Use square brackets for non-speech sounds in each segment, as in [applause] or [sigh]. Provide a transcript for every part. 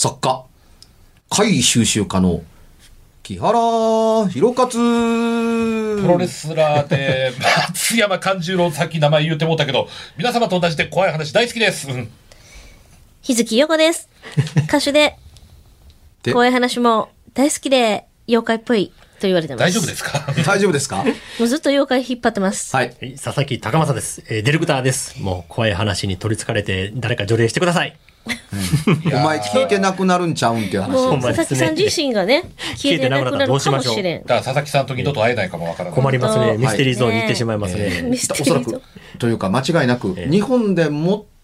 作家、怪異収集家の木原博勝。プロレスラーで、[laughs] 松山勘十郎さっき名前言うてもうたけど、皆様と同じで怖い話大好きです。うん日月陽子です。歌手で、で？怖い話も大好きで、妖怪っぽいと言われてます。大丈夫ですか？[laughs] 大丈夫ですか？もうずっと妖怪引っ張ってます。はい。はい、佐々木高正です。えーディレクターです。もう怖い話に取り憑かれて誰か除霊してください。お前聞いてなくなるんちゃうんっていう話。もう、佐々木さん自身がね、消えてなくなるかもしれん。だから佐々木さんと二度と会えないかもわからない。困りますね。はいミステリーゾーンに行ってしまいますえね。ミステおそらくと。というか間違いなく、ええ日本で最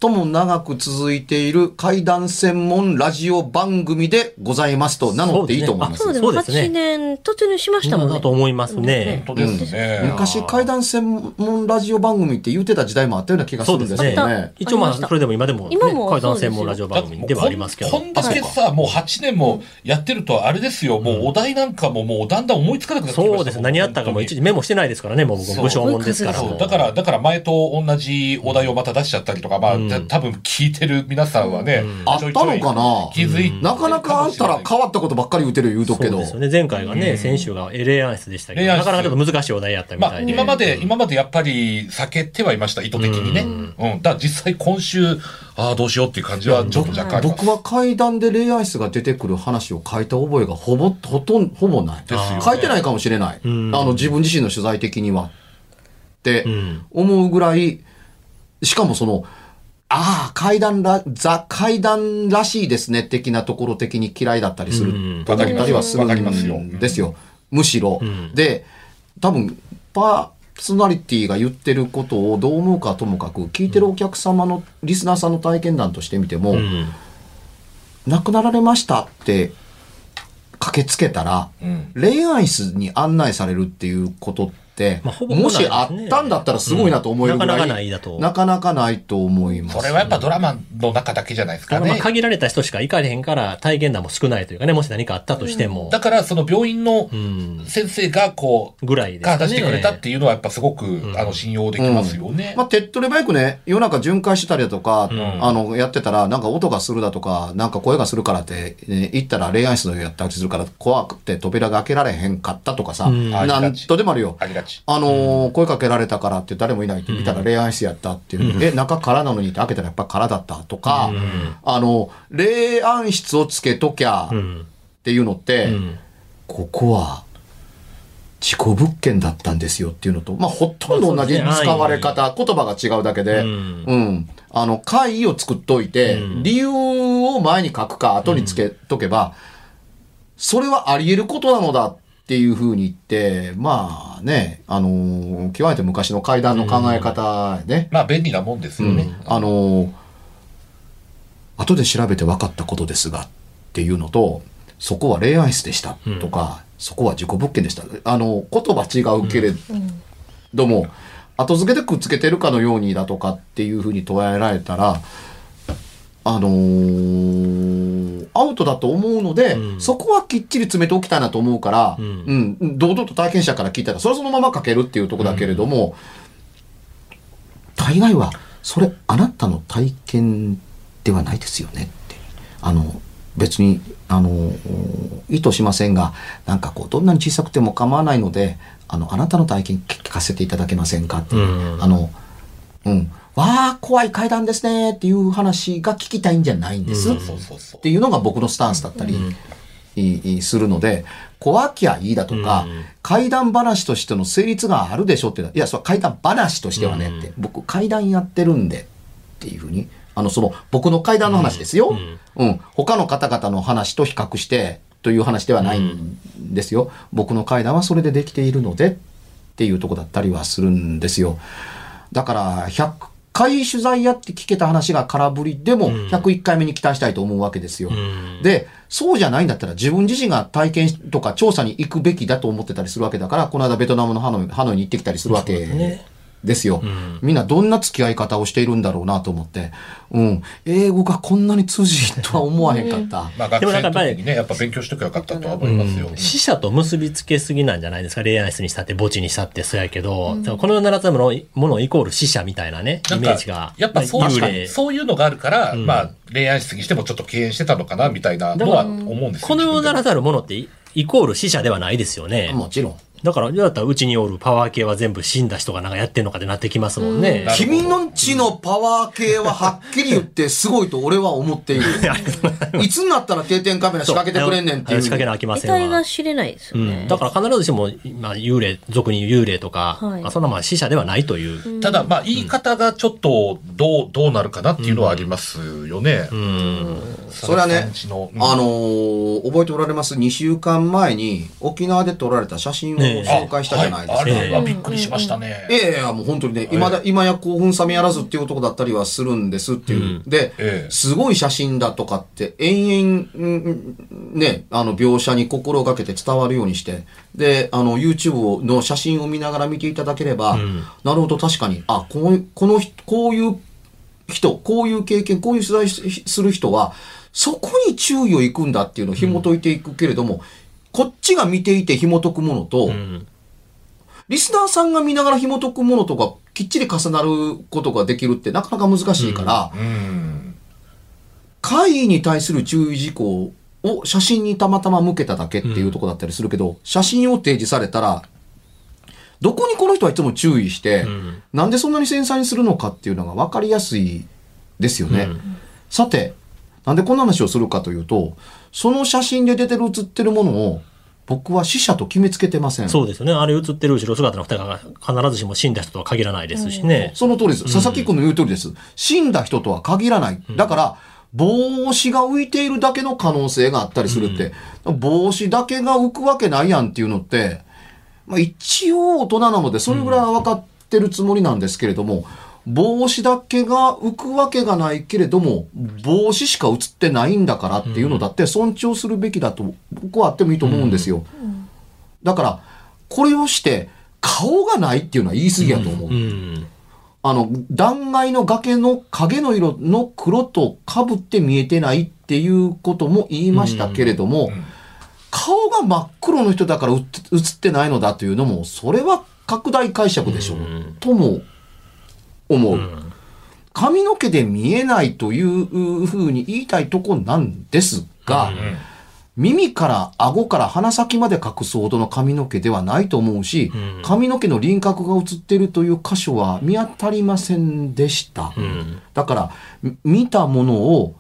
も長く続いている怪談専門ラジオ番組でございますと名乗っていいと思います。そうでもそうですね8年突入しましたもんね。だと思いますね。本当ですね。昔怪談専門ラジオ番組って言ってた時代もあったような気がするんですけどそうですね。一応まあ、それでも今でも、ね、今も怪談専門ラジオ番組ではありますけど。こんこんだけさ、もう8年もやってるとあれですよ、もうお題なんかももうだんだん思いつかなくなってきましたそうです。何やったかも一時メモしてないですからね、もう僕武将門ですから。だから、だから前と同じお題をまた出しちゃったりとか、まあ、うんた多分聞いてる皆さんはね、あったのかな？気づいなかなかあんたら変わったことばっかり言うてる言うとくけど。そうですよね。前回がね、先週が霊安室でしたけど、なかなかちょっと難しいお題やったみまあ、たいで。今まで、今までやっぱり避けてはいました、意図的にね。うん。だから実際今週、ああ、どうしようっていう感じはちょっと若干あります。僕は階段で霊愛室が出てくる話を書いた覚えがほぼ、ほとんど、ほぼない。ですよね書いてないかもしれない。あんの、自分自身の取材的には。ってん思うぐらい、しかもその、ああ、階段ら、ザ階段らしいですね、的なところ的に嫌いだったりする。うんと思ったりはするわかりますよんですよ。むしろ。んで、多分、パーソナリティが言ってることをどう思うかともかく、聞いてるお客様の、リスナーさんの体験談としてみても、うん。亡くなられましたって駆けつけたら、うん霊安室に案内されるっていうことって、まあほぼもしあったんだったらすごいなと思えるぐらい、うんなかなかないだとなかなかないと思います。それはやっぱドラマの中だけじゃないですかねまあ。限られた人しか行かれへんから体験談も少ないというかね、もし何かあったとしても。だからその病院のうん。先生がこう、ぐらいでね。が出してくれたっていうのはやっぱすごく、あの、信用できますよね。まあ、手っ取り早くね、夜中巡回してたりだとか、んあの、やってたら、なんか音がするだとか、なんか声がするからって、ね、行ったら霊安室のやったりするから、怖くて扉が開けられへんかったとかさ、んなんとでもあるよ。あのー声かけられたからって誰もいないって見たら霊安室やったっていう、え、中空なのにって開けたらやっぱ空だったとか、あの、霊安室をつけときゃうん。っていうのって、うん。ここは、事故物件だったんですよっていうのと、まあ、ほとんど同じ使われ方、言葉が違うだけで、ううん。ん。あの、会議を作っといて、うん。理由を前に書くか後につけとけば、それはあり得ることなのだっていうふうに言って、まあね、あのー極めて昔の階段の考え方ね、まあ便利なもんですよね。あのー後で調べて分かったことですがっていうのと、そこは霊安室でしたとか、そこは事故物件でした。あの、言葉違うけれども、後付けでくっつけてるかのようにだとかっていうふうに捉えられたら、あのーアウトだと思うので、うんそこはきっちり詰めておきたいなと思うから、ううんん、堂々と体験者から聞いたら、それはそのまま書けるっていうところだけれども、大概は、それあなたの体験ではないですよねって。あの、別に、あの、意図しませんが、なんかこう、どんなに小さくても構わないので、あの、あなたの体験聞かせていただけませんかって。うんあの、うん。わあ、怖い階段ですねっていう話が聞きたいんじゃないんです。っ。ていうのが僕のスタンスだったり、するので、怖きゃいいだとか、うん怪談話としての成立があるでしょっていうのは、いや、それは怪談話としてはねって、僕怪談やってるんでっていうふうに、あの、その、僕の怪談の話ですよ。うん、他の方々の話と比較してという話ではないんですよ。僕の怪談はそれでできているのでっていうとこだったりはするんですよ。だから、100回取材やって聞けた話が空振りでも、101回目に期待したいと思うわけですよ。ん。で、そうじゃないんだったら自分自身が体験とか調査に行くべきだと思ってたりするわけだから、この間ベトナムのハノイハノイに行ってきたりするわけ。ねですよ。みんなどんな付き合い方をしているんだろうなと思って。うん。英語がこんなに通じるとは思わへんかった。まあ学生の時にね、やっぱ勉強しとけばよかったとは思いますよ。死者と結びつけすぎなんじゃないですか。恋愛室にしたって、墓地にしたってそうやけど、この世ならざるものものイコール死者みたいなね、イなんかメージが。やっぱそう幽霊そういうのがあるから、まあ恋愛室にしてもちょっと敬遠してたのかなみたいなのは思うんですよ。この世ならざるものってイイコール死者ではないですよね。もちろん。だから、だったらうちにおるパワー系は全部死んだ人がなんかやってんのかってなってきますもんね。なるほど君のちのパワー系ははっきり言ってすごいと俺は思っている。[laughs] いつになったら定点カメラ仕掛けてくれんねんっていう。仕掛けなあきま遺せんわ。体が知れないですよね。うん、だから必ずしも、まあ、幽霊、俗に言う幽霊とか、はいまあそんなまあ死者ではないという。ただまあ言い方がちょっとどう、どうなるかなっていうのはありますよね。うん。それはね感じの、うんあのー覚えておられます ?2 週間前に沖縄で撮られた写真をねえ紹介したじゃないですか。あはいあええ。れはびっくりしましたね。いやいやいや、もう本当にね、今だ、今や興奮冷めやらずっていうとこだったりはするんですっていう。で、ええ。すごい写真だとかって、延々、うんね、あの、描写に心がけて伝わるようにして、で、あの、YouTube の写真を見ながら見ていただければ、なるほど、確かに、あ、こうこの人、こういう人、こういう経験、こういう取材しする人は、そこに注意をいくんだっていうのを紐解いていくけれども、こっちが見ていて紐解くものと、うん。リスナーさんが見ながら紐解くものとかきっちり重なることができるってなかなか難しいから、うん。会議に対する注意事項を写真にたまたま向けただけっていうとこだったりするけど、写真を提示されたら、どこにこの人はいつも注意して、んなんでそんなに繊細にするのかっていうのが分かりやすいですよね。さて、なんでこんな話をするかというと、その写真で出てる写ってるものを僕は死者と決めつけてません。そうですよね。あれ映ってる後ろ姿の二人が必ずしも死んだ人とは限らないですしね。その通りです。佐々木君の言う通りです。死んだ人とは限らない。だから、帽子が浮いているだけの可能性があったりするって、帽子だけが浮くわけないやんっていうのって、まあ、一応大人なので、それぐらいは分かってるつもりなんですけれども、帽子だけが浮くわけがないけれども、帽子しか映ってないんだからっていうのだって尊重するべきだと、僕はあってもいいと思うんですよ。だから、これをして、顔がないっていうのは言い過ぎやと思う。うん。あの、断崖の崖の影の色の黒と被って見えてないっていうことも言いましたけれども、顔が真っ黒の人だから映って映ってないのだというのも、それは拡大解釈でしょう、とも思う。髪の毛で見えないというふうに言いたいとこなんですが、耳から顎から鼻先まで隠すほどの髪の毛ではないと思うし、ん。髪の毛の輪郭が映っているという箇所は見当たりませんでした。ん。だから、み見たものを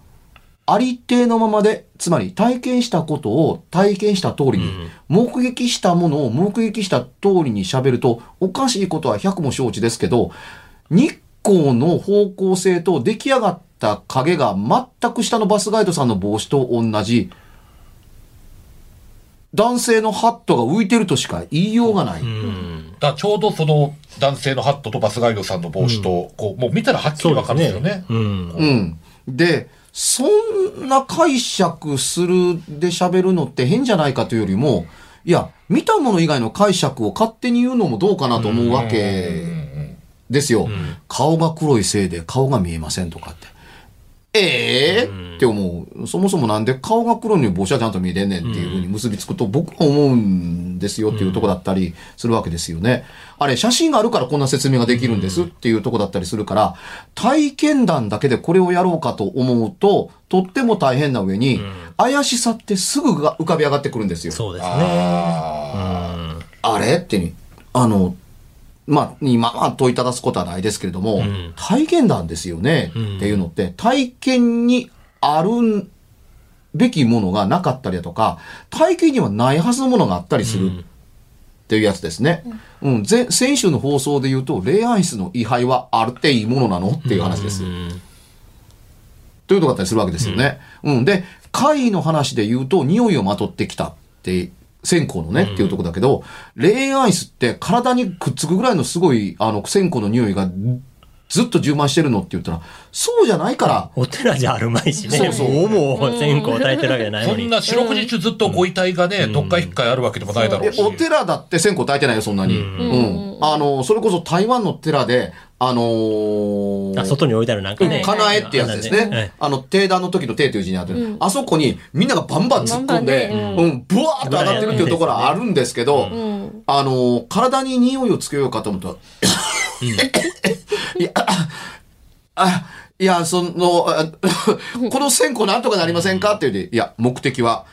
ありていのままで、つまり体験したことを体験した通りに、目撃したものを目撃した通りに喋ると、おかしいことは百も承知ですけど、日光の方向性と出来上がった影が全く下のバスガイドさんの帽子と同じ、男性のハットが浮いてるとしか言いようがない。うん。だちょうどその男性のハットとバスガイドさんの帽子と、こう、もう見たらはっきりわかるんですよね。うん。うん。で、そんな解釈するで喋るのって変じゃないかというよりも、いや、見たもの以外の解釈を勝手に言うのもどうかなと思うわけですよ。顔が黒いせいで顔が見えませんとかって。ええ？って思う。そもそもなんで顔が黒に帽子はちゃんと見えてんねんっていうふうに結びつくと僕は思うんですよっていうとこだったりするわけですよね。あれ、写真があるからこんな説明ができるんですっていうとこだったりするから、体験談だけでこれをやろうかと思うと、とっても大変な上に、怪しさってすぐが浮かび上がってくるんですよ。そうですね。ああれ？ってに、あの、まあ、今は問いただすことはないですけれども、ん体験談ですよね、うんっていうのって、体験にあるべきものがなかったりだとか、体験にはないはずのものがあったりするっていうやつですね。うん、前先週の放送で言うと、霊安室の位牌はあるっていいものなの？っていう話です。うん。ということだったりするわけですよね。うん。で、怪異の話で言うと、匂いをまとってきたって、線香のね、っていうとこだけど、霊アイスって体にくっつくぐらいのすごい、あの、線香の匂いがずっと充満してるのって言ったら、そうじゃないから、お寺じゃあるまいしね。そうそうもう線香焚いてるわけじゃないのに。そんな四六時中ずっとご遺体がね、どっか一回あるわけでもないだろうし。えお寺だって線香焚いてないよ、そんなに。うん。あの、それこそ台湾の寺で、あのーあ外に置いてあるなんかね。かなえってやつですね。はい。あの、定段の時の定という字にあってる、あそこにみんながバンバン突っ込んで、バンうん、ブワーッと上がってるっていうところはあるんですけど、あの、体に匂いをつけようかと思った。ら、[laughs] いや、あ、あいや、その、あ [laughs] この線香なんとかなりませんか？って言うて、いや、目的は、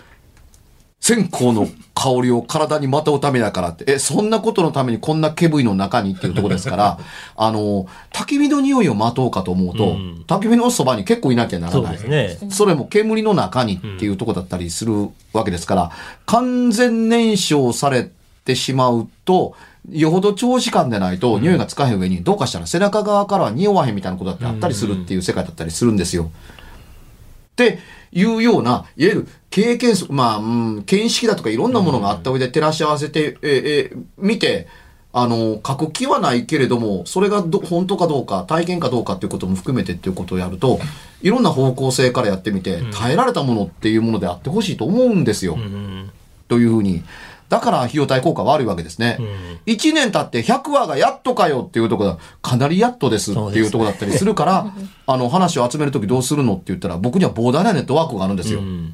線香の香りを体にまとうためだからって、え、そんなことのためにこんな煙の中にっていうところですから、[laughs] あの、焚き火の匂いをまとうかと思うと、焚き火のそばに結構いなきゃならそうない。ですね。それも煙の中にっていうところだったりするわけですから、完全燃焼されてしまうと、よほど長時間でないと匂いがつかへん上に、どうかしたら背中側からは匂わへんみたいなことだってあったりするっていう世界だったりするんですよ。っていうような、いわゆる経験則、まあ、うん、見識だとかいろんなものがあった上で照らし合わせて、ええ見て、あの、書く気はないけれども、それがど本当かどうか、体験かどうかっていうことも含めてっていうことをやると、いろんな方向性からやってみて、耐えられたものっていうものであってほしいと思うんですよ。というふうに。だから費用対効果は悪いわけですね。1年経って100話がやっとかよっていうところだ。かなりやっとですっていうところだったりするから、[laughs] あの話を集めるときどうするのって言ったら、僕には膨大なネットワークがあるんですよ。うん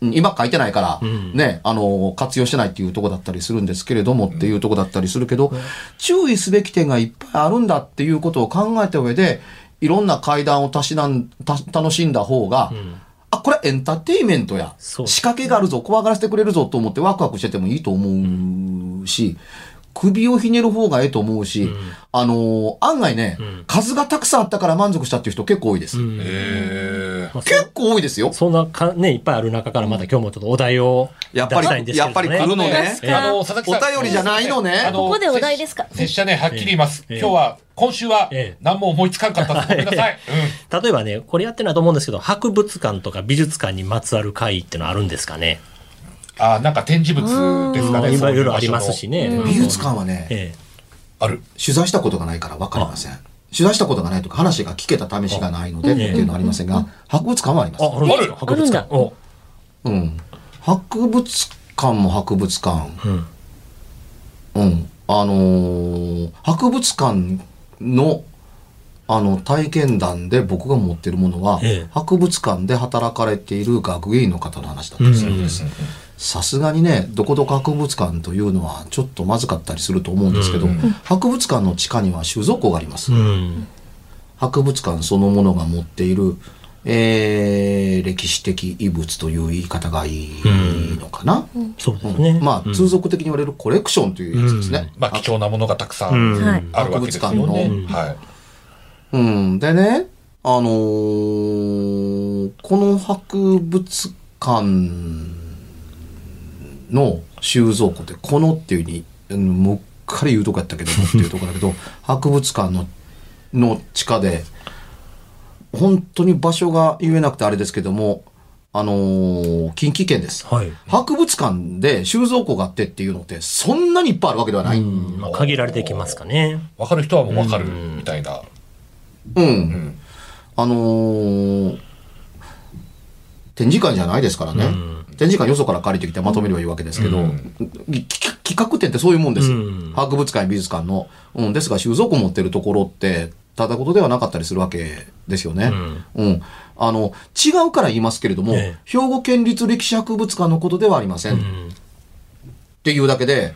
今書いてないから、ね、あの、活用してないっていうところだったりするんですけれどもっていうところだったりするけど、注意すべき点がいっぱいあるんだっていうことを考えた上で、いろんな会談をたしなん、た楽しんだ方が、あ、これエンターテインメントや。仕掛けがあるぞ、怖がらせてくれるぞと思ってワクワクしててもいいと思うし、首をひねる方がええと思うし、あのー案外ね、数がたくさんあったから満足したっていう人結構多いです。へまあ結構多いですよ。そんなか、ね、いっぱいある中からまた今日もちょっとお題を出やっぱりしたいんですけれども、ね。やっぱり来るのねえ。あの、佐々木さん。お便りじゃないのねあのここでお題ですか？拙者ね、はっきり言います。ええ今日は、今週はええ、何も思いつかんかったです。ごめんなさい。[laughs] うん。[laughs] 例えばね、これやってないと思うんですけど、博物館とか美術館にまつわる会ってのはあるんですかね？あ、なんか展示物ですかね。今いろいろありますしね。美術館はね、えある。取材したことがないから分かりません。取材したことがないとか話が聞けた試しがないのでっていうのはありませんが、博物館はありますえ。あ、。ある博物館。うん。博物館も博物館。うん。うん。あのー博物館の、あの、体験談で僕が持ってるものは、ええ博物館で働かれている学芸員の方の話だったりするんです。さすがにね、どこどこ博物館というのはちょっとまずかったりすると思うんですけど、博物館の地下には収蔵庫があります。うん。博物館そのものが持っている、えー歴史的遺物という言い方がいいのかな、そうですね。まあ、通俗的に言われるコレクションというやつですね。まあ、貴重なものがたくさうん。あるわけですよね。博物館はい。うん。でね、あのーこの博物館の収蔵庫って、このっていうふうに、うんもうっかり言うとこやったけどもっていうところだけど、[laughs] 博物館のの地下で、本当に場所が言えなくてあれですけども、あのー近畿圏です。はい。博物館で収蔵庫があってっていうのって、そんなにいっぱいあるわけではない。うん。まあ、限られてきますかね。わかる人はもうわかるみたいな。あのー展示館じゃないですからね。展示館よそから借りてきてまとめればいいわけですけど、き企画展ってそういうもんです。うん博物館、美術館の。うん、ですが収蔵庫持ってるところって、ただことではなかったりするわけですよね。うん。あの、違うから言いますけれども、ええ兵庫県立歴史博物館のことではありません。っていうだけで、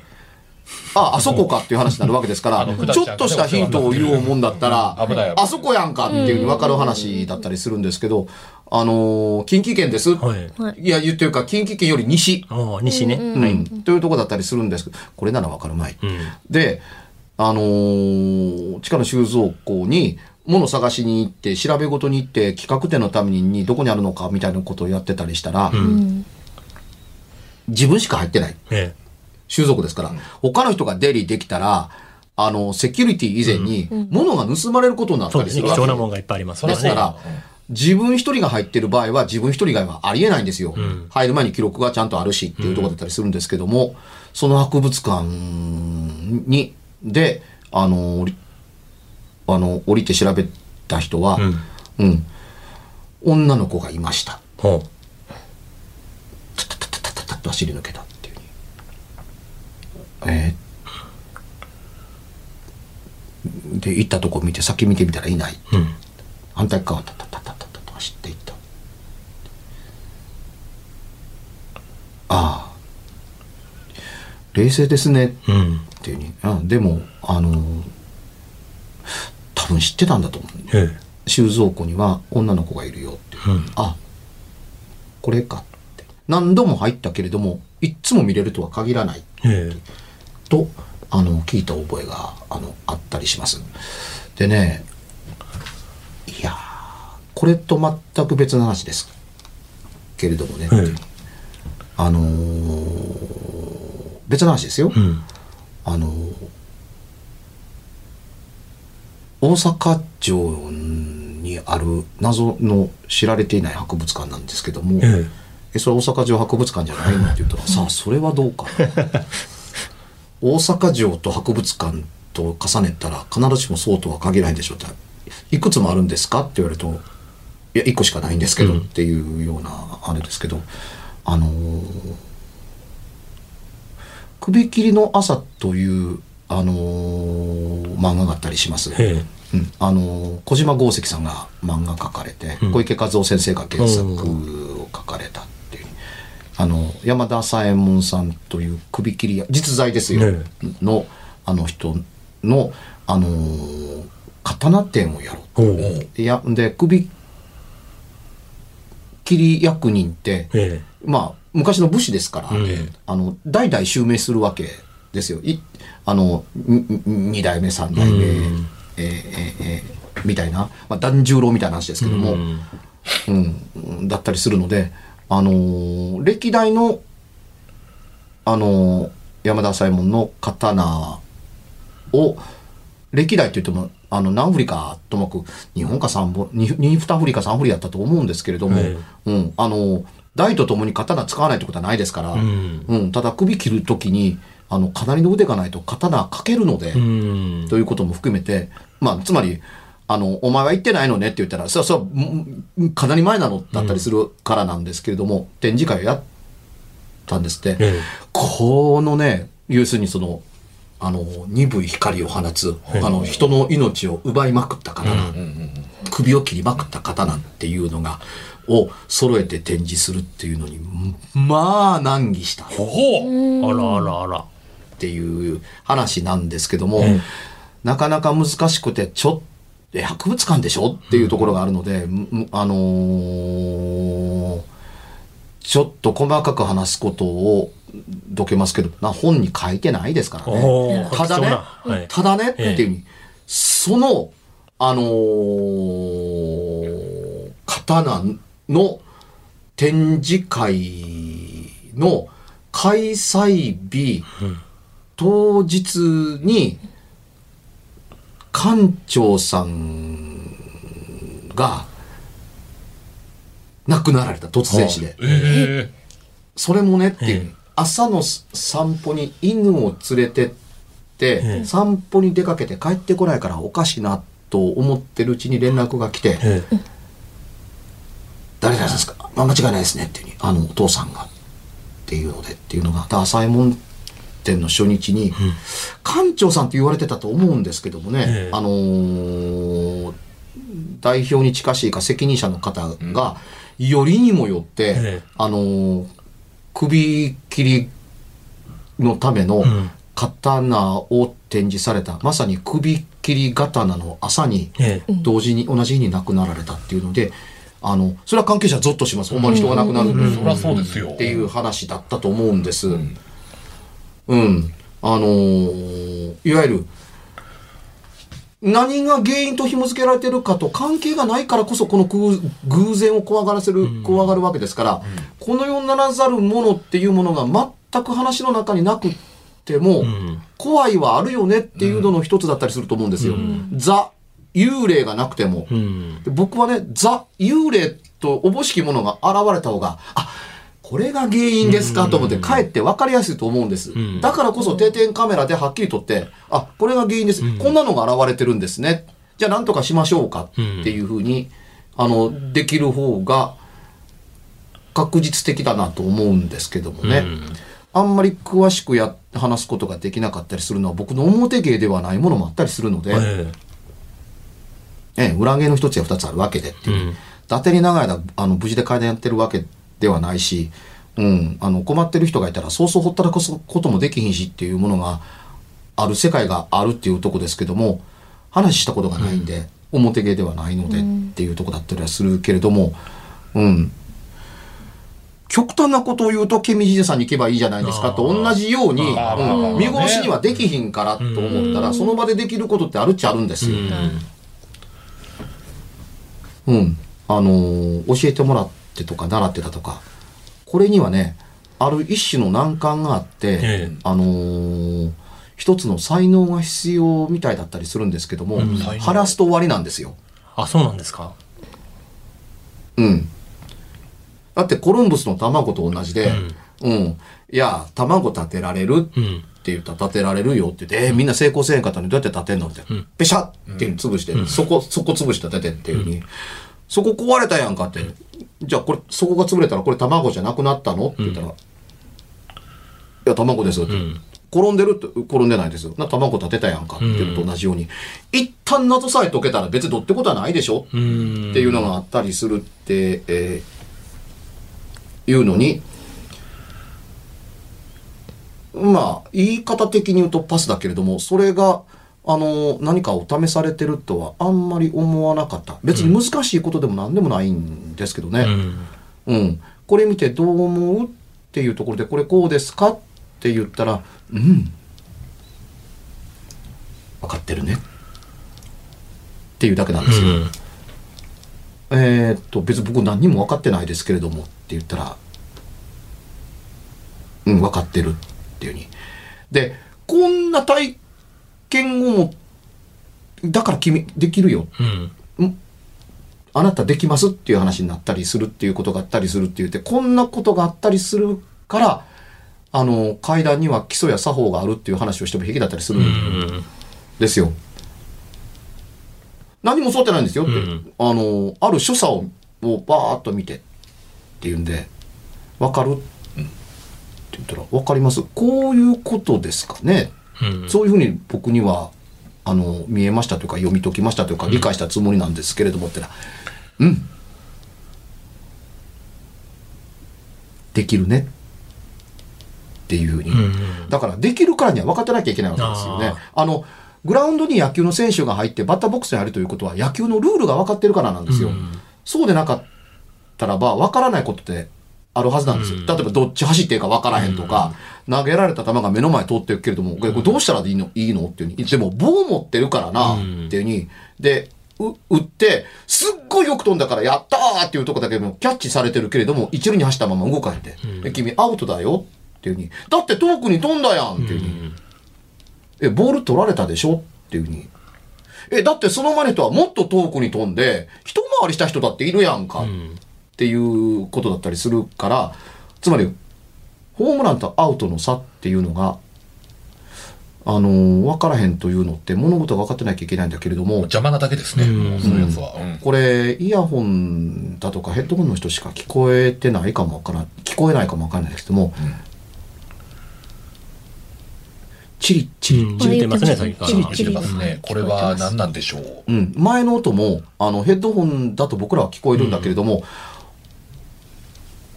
あ、あそこかっていう話になるわけですから、[laughs] ちょっとしたヒントを言おうもんだったら、あそこやんかっていうふうに分かる話だったりするんですけど、あのー近畿圏です。はい。いや、言ってるか、近畿圏より西。ああ、西ね。うんというところだったりするんですけど、これなら分かるまい。んで、あのー地下の収蔵庫に、物探しに行って、調べ事に行って、企画展のためにどこにあるのかみたいなことをやってたりしたら、自分しか入ってない。え収蔵庫ですから、他の人が出入りできたら、あの、セキュリティ以前に、物が盗まれることにな。ったりするわけ貴重なもんがいっぱいありますからね。ですから、自分一人が入ってる場合は自分一人以外はありえないんですよ。入る前に記録がちゃんとあるしっていうところだったりするんですけども、その博物館に、で、あの、りあの、降りて調べた人は、うん、女の子がいました。ほタタタタタタタッと走り抜けたっていうふうにえーで行ったとこ見て先見てみたらいない、う。うん。反対側タタタタタタと走っていったああ。冷静ですね。うん。っていうふうに、うん、でもあの多分知ってたんだと思うえ収蔵庫には女の子がいるよって。いうえ。うん。あこれかって。何度も入ったけれどもいっつも見れるとは限らないえ。とあの聞いた覚えがあのあったりします。でねいやーこれと全く別の話です。けれどもね、え。えあのー別の話ですよ、え。うん。あのー大阪城にある謎の知られていない博物館なんですけども、ええそれ大阪城博物館じゃないのって言ったら [laughs] さあそれはどうかな [laughs] 大阪城と博物館と重ねたら必ずしもそうとは限らないでしょうっていくつもあるんですかって言われるといや1個しかないんですけど、うんっていうようなあれですけどあのー首切りの朝という、あのー漫画があったりします。え。え。うん、あの小島豪石さんが漫画書かれて、うん。小池和夫先生が原作を書かれたっていう、あの山田左衛門さんという首切り屋実在ですよ、ねのあの人の、あのー刀店をやろうほう。でやで首切り役人って、えまあ昔の武士ですから、うん。あの代々襲名するわけですよ。いあの2代目3代目、うん。えーえーえーみたいな、まあ、團十郎みたいな話ですえ。けども、うん。うん。だったりするので、あのー歴代の、あのー山田左衛門の刀を歴代といってもあの何振りかともかく2本か3本 2, 2振りか3振りやったと思うんですけれども、えうん、あのー代とともに刀使わないってことはないですから、うん。うん、ただ首切る時にあのかなりの腕がないと刀かけるので、うん。ということも含めて、まあ、つまり、あの、お前は言ってないのねって言ったら、それは、そうんかなり前なのだったりするからなんですけれども、展示会をやったんですって、ええ。このね、要するにその、あの、鈍い光を放つ、あの、人の命を奪いまくった刀、首を切りまくった刀っていうのが、を揃えて展示するっていうのに、まあ、難儀した。ほほあらあらあら。っていう話なんですけども、ええ。なかなか難しくて、ちょっと、え博物館でしょっていうところがあるので、むあのーちょっと細かく話すことをどけますけど、な本に書いてないですからね。ただねはい、ただねっていうふうに、その、あのー刀の展示会の開催日、当日に館長さんが亡くなられた突然死で。ええそれもねっていう、ええ朝の散歩に犬を連れてって、ええ散歩に出かけて帰ってこないからおかしいなと思ってるうちに連絡が来てええ。「誰々ですか、まあ、間違いないですね」っていうにあのお父さんがっていうのでっていうのがダーサイモン店の初日に、館長さんって言われてたと思うんですけどもね、ええ。あのー代表に近しいか責任者の方がよりにもよって、ええ。あのー首切りのためのん。刀を展示された、まさに首切り刀の朝にええ。同時に同じ日に亡くなられたっていうので、あのそれは関係者ゾッとしますほんまに人が亡くなるそりゃそうですよ。っていう話だったと思うんです。うん。あのーいわゆる、何が原因と紐付けられてるかと関係がないからこそこの偶偶然を怖がらせる、怖がるわけですから、この世ならざるものっていうものが全く話の中になくっても、ん怖いはあるよねっていうのの一つだったりすると思うんですよ。ザ、幽霊がなくても、うん。で僕はね、ザ・幽霊とおぼしきものが現れた方が、あ、これが原因ですか？と思って、かえって分かりやすいと思うんです。だからこそ定点カメラではっきりとって、あ、これが原因です。こんなのが現れてるんですね。じゃあなんとかしましょうか？っていうふうに、あの、できる方が確実的だなと思うんですけどもね。あんまり詳しくや、話すことができなかったりするのは僕の表芸ではないものもあったりするので、えええ、裏芸の一つや二つあるわけでっていう。うん。伊達に長い間、あの、無事で階段やってるわけではないし、うん、あの、困ってる人がいたら、そうそうほったらかすこともできひんしっていうものがある世界があるっていうとこですけども、話したことがないんで、表芸ではないのでっていうとこだったりはするけれども、うん。極端なことを言うと、ケミヒデさんに行けばいいじゃないですかと同じように、うん見殺しにはできひんからと思ったら、その場でできることってあるっちゃあるんですよ。うん。あのー教えてもらってとか習ってたとか、これにはね、ある一種の難関があって、ええあのー一つの才能が必要みたいだったりするんですけども、才能晴らすと終わりなんですよ。あ、そうなんですか。うん。だってコロンブスの卵と同じで、うん。いや、卵立てられるってうん。言ったら立てられるよって言って、えーみんな成功せえへんかったのにどうやって立てんのって、ペシャって潰して、そこ、そこ潰して立ててっていうふうに、そこ壊れたやんかって、じゃあこれ、そこが潰れたらこれ卵じゃなくなったのって言ったら、いや、卵ですって。転んでるって、転んでないですよ。な卵立てたやんかっていうのと同じように、一旦謎さえ解けたら別にどうってことはないでしょ？うん。っていうのがあったりするって、えーいうのに、まあ、言い方的に言うとパスだけれども、それが、あの、何かを試されてるとはあんまり思わなかった。別に難しいことでも何でもないんですけどね。うん。うん。これ見てどう思うっていうところで、これこうですかって言ったら、うん。分かってるね。っていうだけなんですよ。えーっと、別に僕何にも分かってないですけれどもって言ったら、うん、分かってるっていうふうに。で、こんな体験をも、だから君、できるよ。うん。あなたできますっていう話になったりするっていうことがあったりするって言って、こんなことがあったりするから、あの、階段には基礎や作法があるっていう話をしても平気だったりするんですよ。何も教わってないんですよって。うんあの、ある所作ををバーッと見てっていうんで、わかるって言ったら、わかります？こういうことですかねうん。そういうふうに僕には、あの、見えましたというか、読み解きましたというか、理解したつもりなんですけれどもってな、うん。できるね。っていうふうに。うん。だから、できるからには分かってなきゃいけないわけですよね。あの、グラウンドに野球の選手が入ってバッターボックスに入るということは、野球のルールが分かってるからなんですよ。そうでなかったらば、分からないことってあるはずなんですよ。例えば、どっち走っていいか分からへんとか、投げられた球が目の前通ってるけれども、これこれどうしたらいいの？いいの？っていうに。でも、棒持ってるからな、っていうに。で、う打って、すっごいよく飛んだから、やったーっていうとこだけでもキャッチされてるけれども、一塁に走ったまま動かへんで。で君、アウトだよっていうに。だって遠くに飛んだやんっていうに。え、ボール取られたでしょっていうに。え、だってその前の人はもっと遠くに飛んで、一回りした人だっているやんか。っていうことだったりするから、つまり、ホームランとアウトの差っていうのが、あのー分からへんというのって物事が分かってなきゃいけないんだけれども、邪魔なだけですね。もうそういうやつは。うんこれ、イヤホンだとかヘッドホンの人しか聞こえてないかもわからん、聞こえないかもわからないですけども、チリチリ、言ってますね。チリ言ってますね。これは何なんでしょう？うん、前の音も、あの、ヘッドホンだと僕らは聞こえるんだけれども、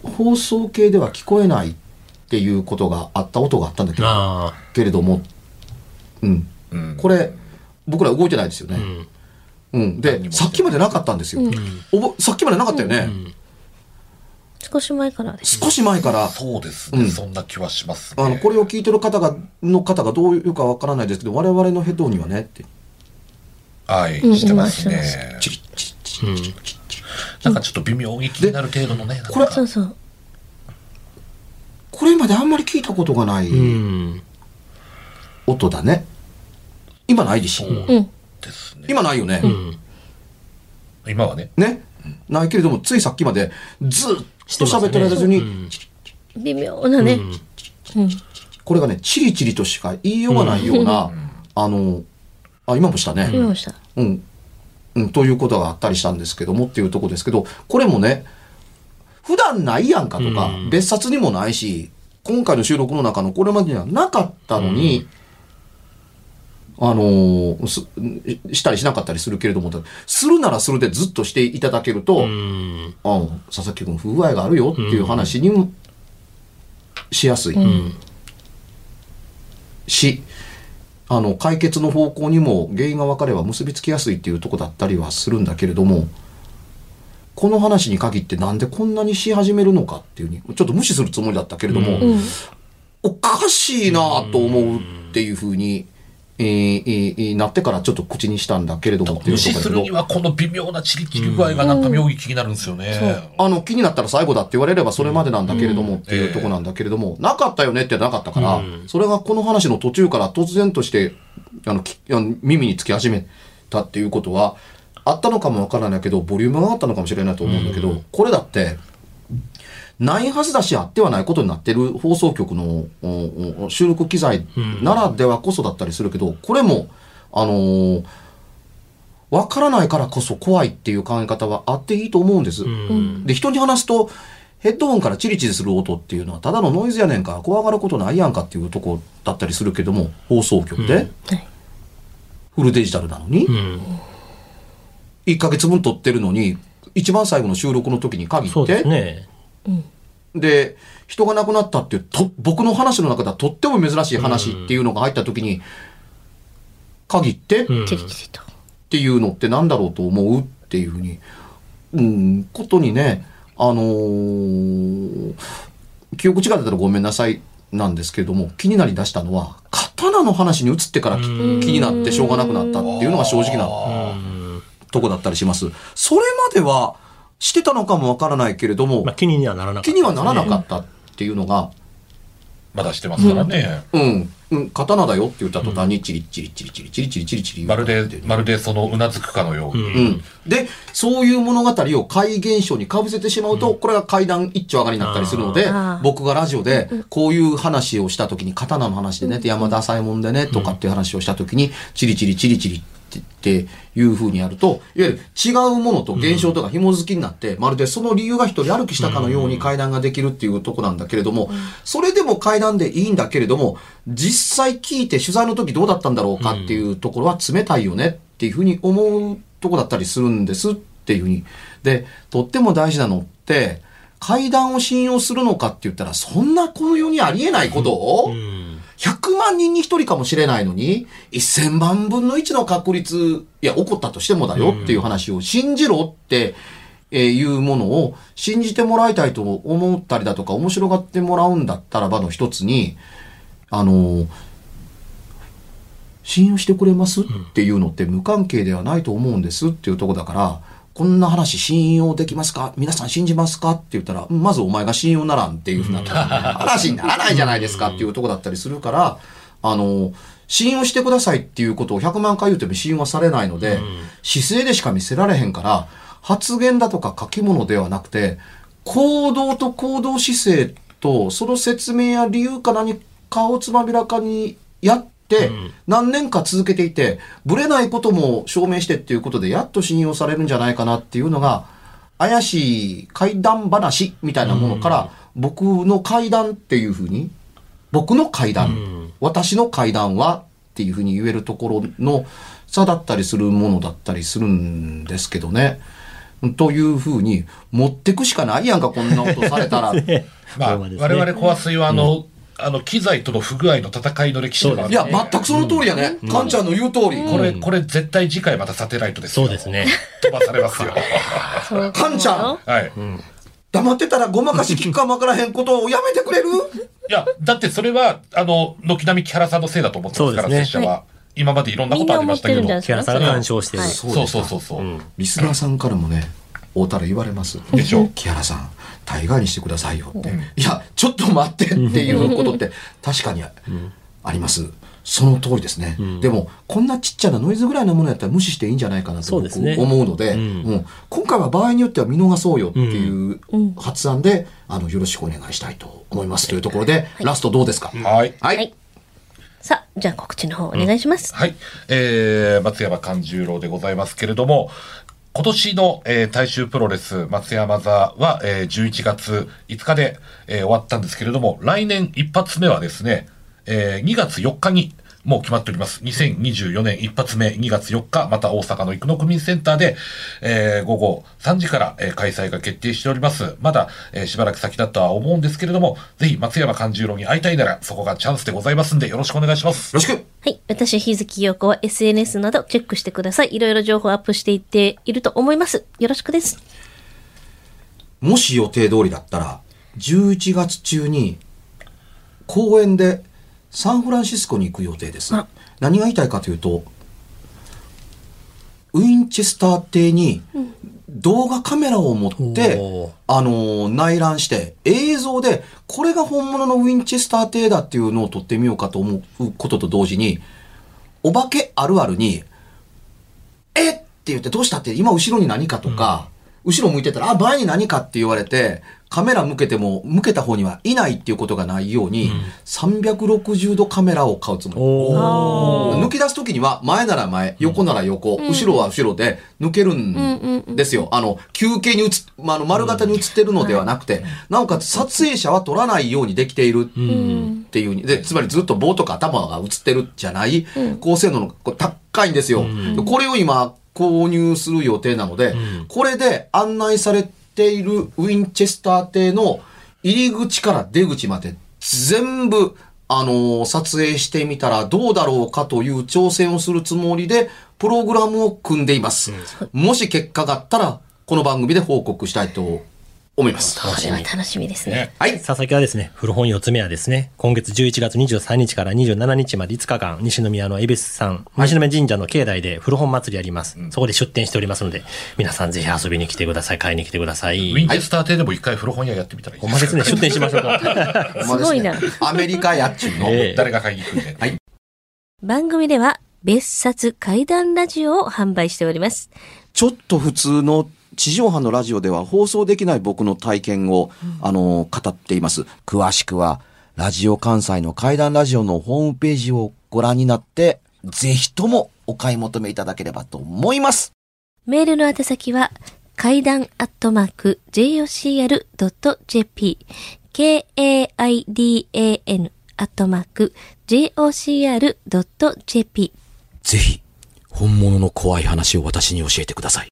放送系では聞こえないっていうことがあった音があったんだけど、あけれども、うん。うんこれ、僕ら動いてないですよね。あ。うん。うん。で、さっきまでなかったんですよ。おぼさっきまでなかったよね。少し前からです。少し前から、そうですね。うんそんな気はしますね。あの、これを聞いてる方が、の方がどういうかわからないですけど、我々のヘッドにはね、って、はい、うんしてます今ね。チリチリチリチリチリなんかちょっと微妙に気になる程度のね。これなんかそうそう。これまであんまり聞いたことがないうん。音だね。今ないでしょ。うん。ですね。今ないよね。うん。今はね。ね。ないけれども、ついさっきまでずっと喋ってる間中に、うん微妙なね。うん。これがね、チリチリとしか言いようがないような、あの、あ、今もしたね。うん。うん、ということがあったりしたんですけどもっていうとこですけど、これもね、普段ないやんかとか、うん。別冊にもないし、今回の収録の中のこれまでにはなかったのに、あのーすしたりしなかったりするけれども、するならするでずっとしていただけると、うん。あ佐々木君不具合があるよっていう話にもしやすい、しあの解決の方向にも原因が分かれば結びつきやすいっていうとこだったりはするんだけれどもこの話に限ってなんでこんなにし始めるのかっていうにちょっと無視するつもりだったけれども、うん。おかしいなと思うっていうふうに、えーえーえーなってからちょっと口にしたんだけれどもっていう無視するにはこの微妙なチリチリ具合がなんか妙に気になるんですよね。あの、気になったら最後だって言われればそれまでなんだけれどもっていうとこなんだけれども、なかったよねってなかったから、それがこの話の途中から突然として、あの、きあの耳につき始めたっていうことは、あったのかもわからないけど、ボリュームがあったのかもしれないと思うんだけど、これだって、ないはずだし、あってはないことになってる放送局の収録機材ならではこそだったりするけど、これも、あのーわからないからこそ怖いっていう考え方はあっていいと思うんです。で、人に話すと、ヘッドホンからチリチリする音っていうのはただのノイズやねんから怖がることないやんかっていうとこだったりするけども、放送局で、はい。フルデジタルなのに、うん。1ヶ月分撮ってるのに、一番最後の収録の時に限そうって、でで、人が亡くなったっていう、と、僕の話の中ではとっても珍しい話っていうのが入った時に、限って？っ。ていうのってなんだろうと思うっていうふうに、うん、ことにね、あのー記憶違いだったらごめんなさいなんですけれども、気になりだしたのは、刀の話に移ってからき気になってしょうがなくなったっていうのが正直なうん。とこだったりします。それまではしてたのかもわからないけれども、まあ気にはならなかった気にはならなかったっていうのが、まだしてますからね。うん、うん、刀だよって言った途端にチリチリチリチリチリチリチリチリまるで、まるでそのうなずくかのように。うん。で、そういう物語を怪現象に被せてしまうと、これが怪談一丁上がりになったりするので僕がラジオで、こういう話をした時に、刀の話でね、山田左衛門でね、とかっていう話をした時に、チリチリチリチリっていう風にやると、いわゆる違うものと現象とか紐付きになって、まるでその理由が一人歩きしたかのように階段ができるっていうとこなんだけれども、それでも階段でいいんだけれども、実際聞いて取材の時どうだったんだろうかっていうところは冷たいよねっていうふうに思うとこだったりするんですっていうふうに。で、とっても大事なのって、階段を信用するのかって言ったら、そんなこの世にありえないことを、うん。100万人に1人かもしれないのに、1000万分の1の確率、いや、起こったとしてもだよっていう話を信じろって、えいうものを信じてもらいたいと思ったりだとか、面白がってもらうんだったらばの一つに、あの信用してくれますっていうのって無関係ではないと思うんですっていうとこだから、こんな話信用できますか？皆さん信じますか？って言ったら、うんまずお前が信用ならんっていうふうな [laughs] 話にならないじゃないですか？っていうとこだったりするから、あの、信用してくださいっていうことを100万回言っても信用はされないので、姿勢でしか見せられへんから、発言だとか書き物ではなくて、行動と行動姿勢と、その説明や理由か何かをつまびらかにやって、何年か続けていて、ぶれないことも証明してっていうことで、やっと信用されるんじゃないかなっていうのが、怪しい怪談話みたいなものから、僕の怪談っていうふうに、僕の怪談、私の怪談はっていうふうに言えるところの差だったりするものだったりするんですけどね。というふうに持ってくしかないやんか、こんなことされたら。[laughs] まあ、我々コア水はあの、あの、機材との不具合の戦いの歴史があるいや、全くその通りやね。カンちゃんの言う通り。これ、これ絶対次回またサテライトですよそうですね。飛ばされますよ。カンちゃんはい。黙ってたらごまかし聞くかもわからへんことをやめてくれる？いや、だってそれは、あの、軒並み木原さんのせいだと思ってますから、ね拙者は。今までいろんなことあり。ましたけど木原さんが干渉してる。はいそうそうそうそう。リスナーさんからもね、大たら言われます。でしょ木原さん、大概にしてくださいよって。いや、ちょっと待ってっていうことって確かにあります。その通りですね。でも、こんなちっちゃなノイズぐらいのものやったら無視していいんじゃないかなと僕思うので、うんうん今回は場合によっては見逃そうよっていう発案で、あの、よろしくお願いしたいと思いますというところで、ラストどうですか？はい。はい。はいさあ、じゃあ告知の方お願いします。はい。えー、松山勘十郎でございますけれども、今年の、えー大衆プロレス松山座は、えー11月5日で、えー終わったんですけれども、来年一発目はですね、えー2月4日にもう決まっております。2024年一発目2月4日、また大阪の生野区民センターで、えー午後3時から、えー開催が決定しております。まだ、えーしばらく先だとは思うんですけれども、ぜひ松山勘十郎に会いたいなら、そこがチャンスでございますんで、よろしくお願いします。よろしくはい。私、日月陽子は SNS などチェックしてください。いろいろ情報アップしていっていると思います。よろしくです。もし予定通りだったら、11月中に、公演でサンフランシスコに行く予定です。あ。何が言いたいかというと、ウィンチェスター邸に動画カメラを持って、おー。あのー内覧して、映像で、これが本物のウィンチェスター邸だっていうのを撮ってみようかと思うことと同時に、お化けあるあるに、えって言って、どうしたって、今後ろに何かとか、後ろ向いてたら、あ、前に何かって言われて、カメラ向けても、向けた方にはいないっていうことがないように、360度カメラを買うつもり。抜き出すときには、前なら前、横なら横、後ろは後ろで抜けるんですよ。あの、休憩に映っ、まあ、あの、丸型に映ってるのではなくて、なおかつ撮影者は撮らないようにできているっていうに、で、つまりずっと棒とか頭が映ってるじゃない、高性能のこう高いんですよ。でこれを今、購入する予定なので、これで案内されているウィンチェスター邸の入り口から出口まで全部、あのー撮影してみたらどうだろうかという挑戦をするつもりで、プログラムを組んでいます。もし結果があったら、この番組で報告したいと思います。これは楽しみですね。ね。はい。佐々木はですね、古本四つ目はですね、今月11月23日から27日まで5日間、西宮の恵比寿山、西宮神社の境内で古本祭りやります。そこで出店しておりますので、皆さんぜひ遊びに来てください、買いに来てください。ウィンチェスター邸でも一回古本屋やってみたらいいほんまですね、出店しましょうか。[laughs] すごいなアメリカやっちゅうの。ええ誰が買いに行くんで。はい番組では、別冊怪談ラジオを販売しております。ちょっと普通の地上波のラジオでは放送できない僕の体験を、あの、語っています。詳しくは、ラジオ関西の怪談ラジオのホームページをご覧になって、ぜひともお買い求めいただければと思います。メールの宛先は、階段アットマーク、jocr.jp、k-a-i-d-a-n アットマーク、jocr.jp。ぜひ、本物の怖い話を私に教えてください。